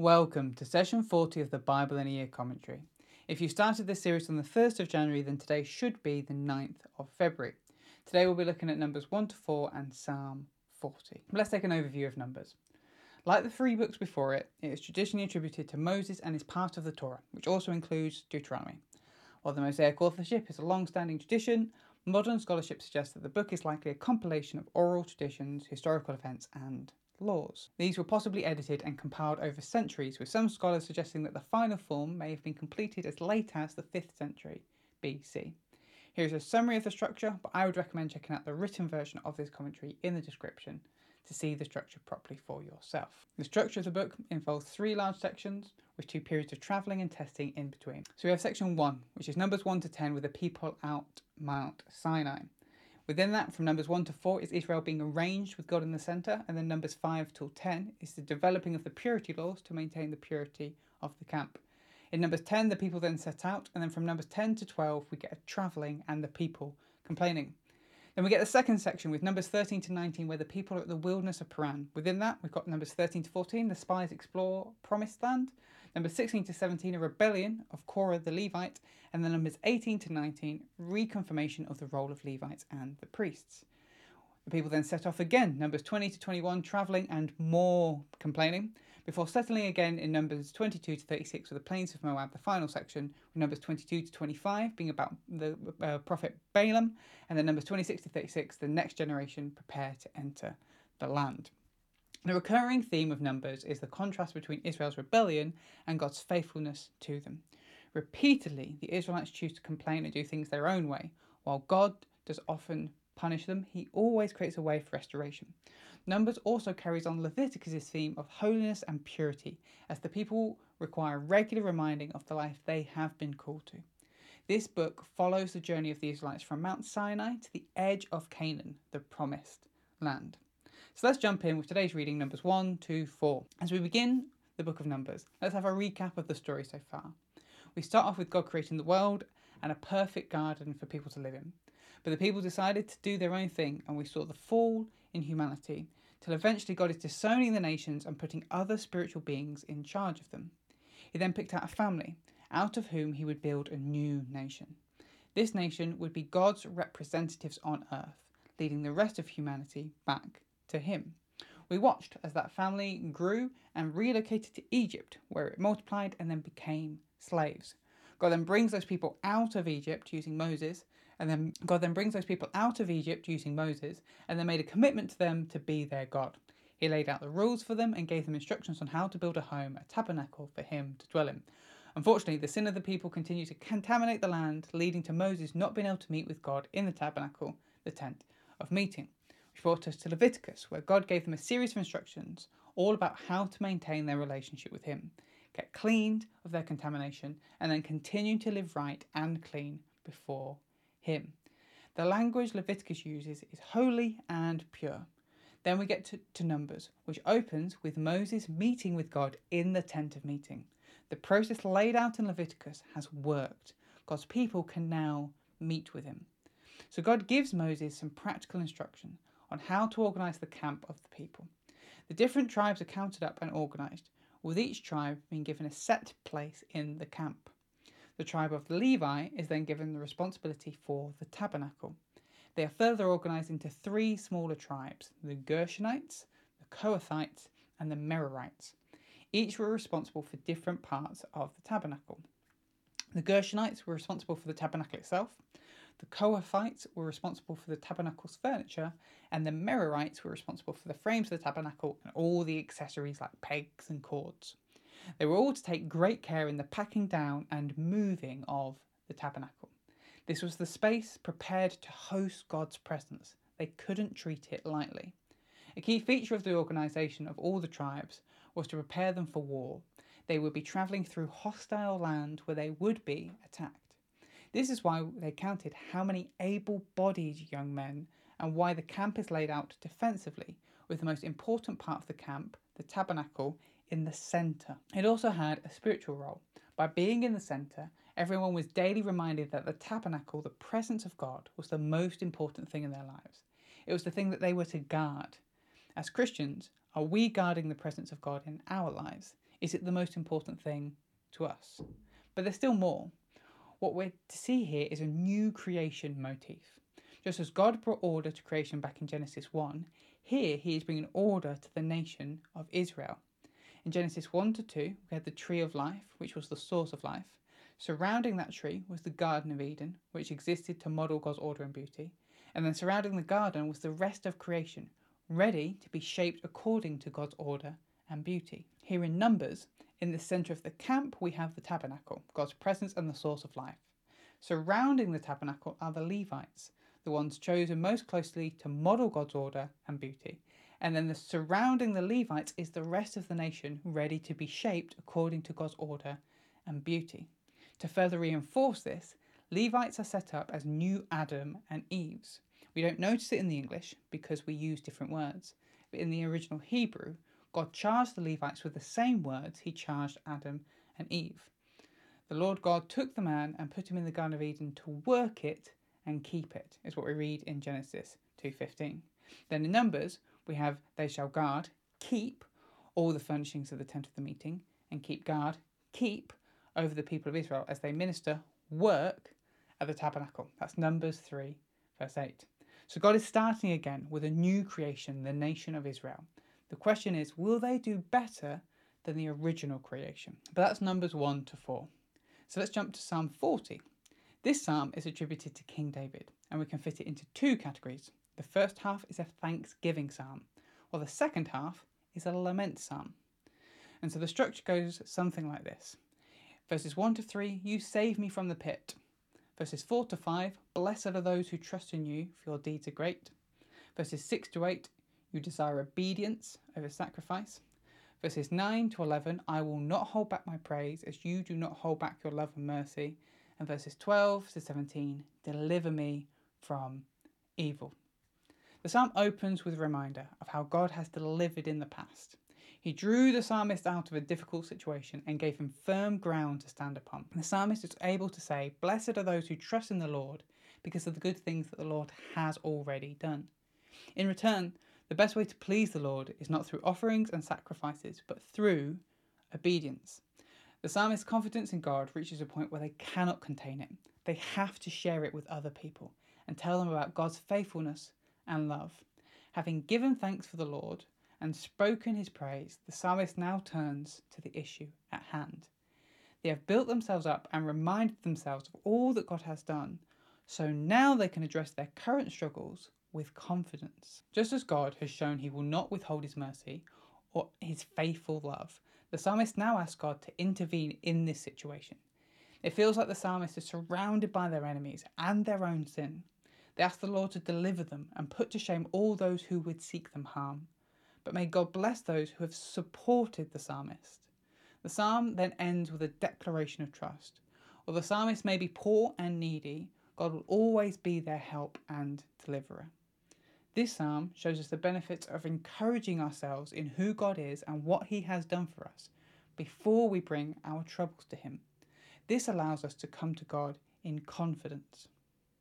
Welcome to session 40 of the Bible in a Year commentary. If you started this series on the 1st of January, then today should be the 9th of February. Today we'll be looking at Numbers 1 to 4 and Psalm 40. Let's take an overview of Numbers. Like the three books before it, it is traditionally attributed to Moses and is part of the Torah, which also includes Deuteronomy. While the Mosaic authorship is a long standing tradition, modern scholarship suggests that the book is likely a compilation of oral traditions, historical events, and laws. These were possibly edited and compiled over centuries, with some scholars suggesting that the final form may have been completed as late as the 5th century BC. Here's a summary of the structure, but I would recommend checking out the written version of this commentary in the description to see the structure properly for yourself. The structure of the book involves three large sections with two periods of travelling and testing in between. So we have section 1, which is Numbers 1 to 10 with the people out Mount Sinai. Within that, from Numbers 1 to 4 is Israel being arranged with God in the centre, and then Numbers 5 till 10 is the developing of the purity laws to maintain the purity of the camp. In Numbers 10, the people then set out, and then from Numbers 10 to 12, we get a travelling and the people complaining. Then we get the second section with Numbers 13 to 19, where the people are at the wilderness of Paran. Within that, we've got Numbers 13 to 14, the spies explore promised land. Numbers 16 to 17, a rebellion of Korah the Levite. And then Numbers 18 to 19, reconfirmation of the role of Levites and the priests. The people then set off again, Numbers 20 to 21, travelling and more complaining, before settling again in Numbers 22 to 36 with the plains of Moab, the final section, with Numbers 22 to 25 being about the uh, prophet Balaam, and then Numbers 26 to 36, the next generation prepare to enter the land. The recurring theme of Numbers is the contrast between Israel's rebellion and God's faithfulness to them. Repeatedly, the Israelites choose to complain and do things their own way, while God does often punish them, he always creates a way for restoration. Numbers also carries on Leviticus' theme of holiness and purity, as the people require regular reminding of the life they have been called to. This book follows the journey of the Israelites from Mount Sinai to the edge of Canaan, the promised land. So let's jump in with today's reading, Numbers 1 to 4. As we begin the book of Numbers, let's have a recap of the story so far. We start off with God creating the world and a perfect garden for people to live in. But the people decided to do their own thing, and we saw the fall in humanity, till eventually God is disowning the nations and putting other spiritual beings in charge of them. He then picked out a family, out of whom he would build a new nation. This nation would be God's representatives on earth, leading the rest of humanity back to him. We watched as that family grew and relocated to Egypt, where it multiplied and then became slaves. God then brings those people out of Egypt using Moses, and then God then brings those people out of Egypt using Moses, and then made a commitment to them to be their God. He laid out the rules for them and gave them instructions on how to build a home, a tabernacle for him to dwell in. Unfortunately, the sin of the people continued to contaminate the land, leading to Moses not being able to meet with God in the tabernacle, the tent of meeting. Brought us to Leviticus, where God gave them a series of instructions all about how to maintain their relationship with Him, get cleaned of their contamination, and then continue to live right and clean before him. The language Leviticus uses is holy and pure. Then we get to, to, Numbers, which opens with Moses meeting with God in the tent of meeting. The process laid out in Leviticus has worked. God's people can now meet with him. So God gives Moses some practical instruction on how to organize the camp of the people. The different tribes are counted up and organized, with each tribe being given a set place in the camp. The tribe of the Levi is then given the responsibility for the tabernacle. They are further organized into three smaller tribes the Gershonites, the Kohathites, and the Merarites. Each were responsible for different parts of the tabernacle. The Gershonites were responsible for the tabernacle itself, the Kohathites were responsible for the tabernacle's furniture, and the Merarites were responsible for the frames of the tabernacle and all the accessories like pegs and cords. They were all to take great care in the packing down and moving of the tabernacle. This was the space prepared to host God's presence. They couldn't treat it lightly. A key feature of the organisation of all the tribes was to prepare them for war. They would be travelling through hostile land where they would be attacked. This is why they counted how many able bodied young men and why the camp is laid out defensively, with the most important part of the camp, the tabernacle, in the centre. It also had a spiritual role. By being in the centre, everyone was daily reminded that the tabernacle, the presence of God, was the most important thing in their lives. It was the thing that they were to guard. As Christians, are we guarding the presence of God in our lives? Is it the most important thing to us? But there's still more. What we're to see here is a new creation motif. Just as God brought order to creation back in Genesis 1, here he is bringing order to the nation of Israel. In Genesis 1 to 2, we had the tree of life, which was the source of life. Surrounding that tree was the Garden of Eden, which existed to model God's order and beauty. And then surrounding the garden was the rest of creation, ready to be shaped according to God's order and beauty. Here in Numbers, in the centre of the camp, we have the tabernacle, God's presence and the source of life. Surrounding the tabernacle are the Levites, the ones chosen most closely to model God's order and beauty. And then the surrounding the Levites is the rest of the nation ready to be shaped according to God's order and beauty. To further reinforce this, Levites are set up as new Adam and Eves. We don't notice it in the English because we use different words, but in the original Hebrew, God charged the Levites with the same words he charged Adam and Eve. The Lord God took the man and put him in the Garden of Eden to work it and keep it, is what we read in Genesis 2.15. Then in Numbers, we have they shall guard, keep all the furnishings of the tent of the meeting, and keep guard, keep over the people of Israel as they minister, work at the tabernacle. That's Numbers 3, verse 8. So God is starting again with a new creation, the nation of Israel. The question is, will they do better than the original creation? But that's Numbers 1 to 4. So let's jump to Psalm 40. This psalm is attributed to King David, and we can fit it into two categories. The first half is a thanksgiving psalm, while the second half is a lament psalm. And so the structure goes something like this Verses 1 to 3, you save me from the pit. Verses 4 to 5, blessed are those who trust in you, for your deeds are great. Verses 6 to 8, you desire obedience over sacrifice. Verses 9 to 11, I will not hold back my praise as you do not hold back your love and mercy. And verses 12 to 17, deliver me from evil. The psalm opens with a reminder of how God has delivered in the past. He drew the psalmist out of a difficult situation and gave him firm ground to stand upon. The psalmist is able to say, Blessed are those who trust in the Lord because of the good things that the Lord has already done. In return, the best way to please the Lord is not through offerings and sacrifices, but through obedience. The psalmist's confidence in God reaches a point where they cannot contain it. They have to share it with other people and tell them about God's faithfulness and love. Having given thanks for the Lord and spoken his praise, the psalmist now turns to the issue at hand. They have built themselves up and reminded themselves of all that God has done, so now they can address their current struggles with confidence. Just as God has shown he will not withhold his mercy or his faithful love, the psalmist now asks God to intervene in this situation. It feels like the psalmist is surrounded by their enemies and their own sin. They ask the Lord to deliver them and put to shame all those who would seek them harm. But may God bless those who have supported the psalmist. The psalm then ends with a declaration of trust. While the psalmist may be poor and needy, God will always be their help and deliverer. This psalm shows us the benefits of encouraging ourselves in who God is and what He has done for us before we bring our troubles to Him. This allows us to come to God in confidence.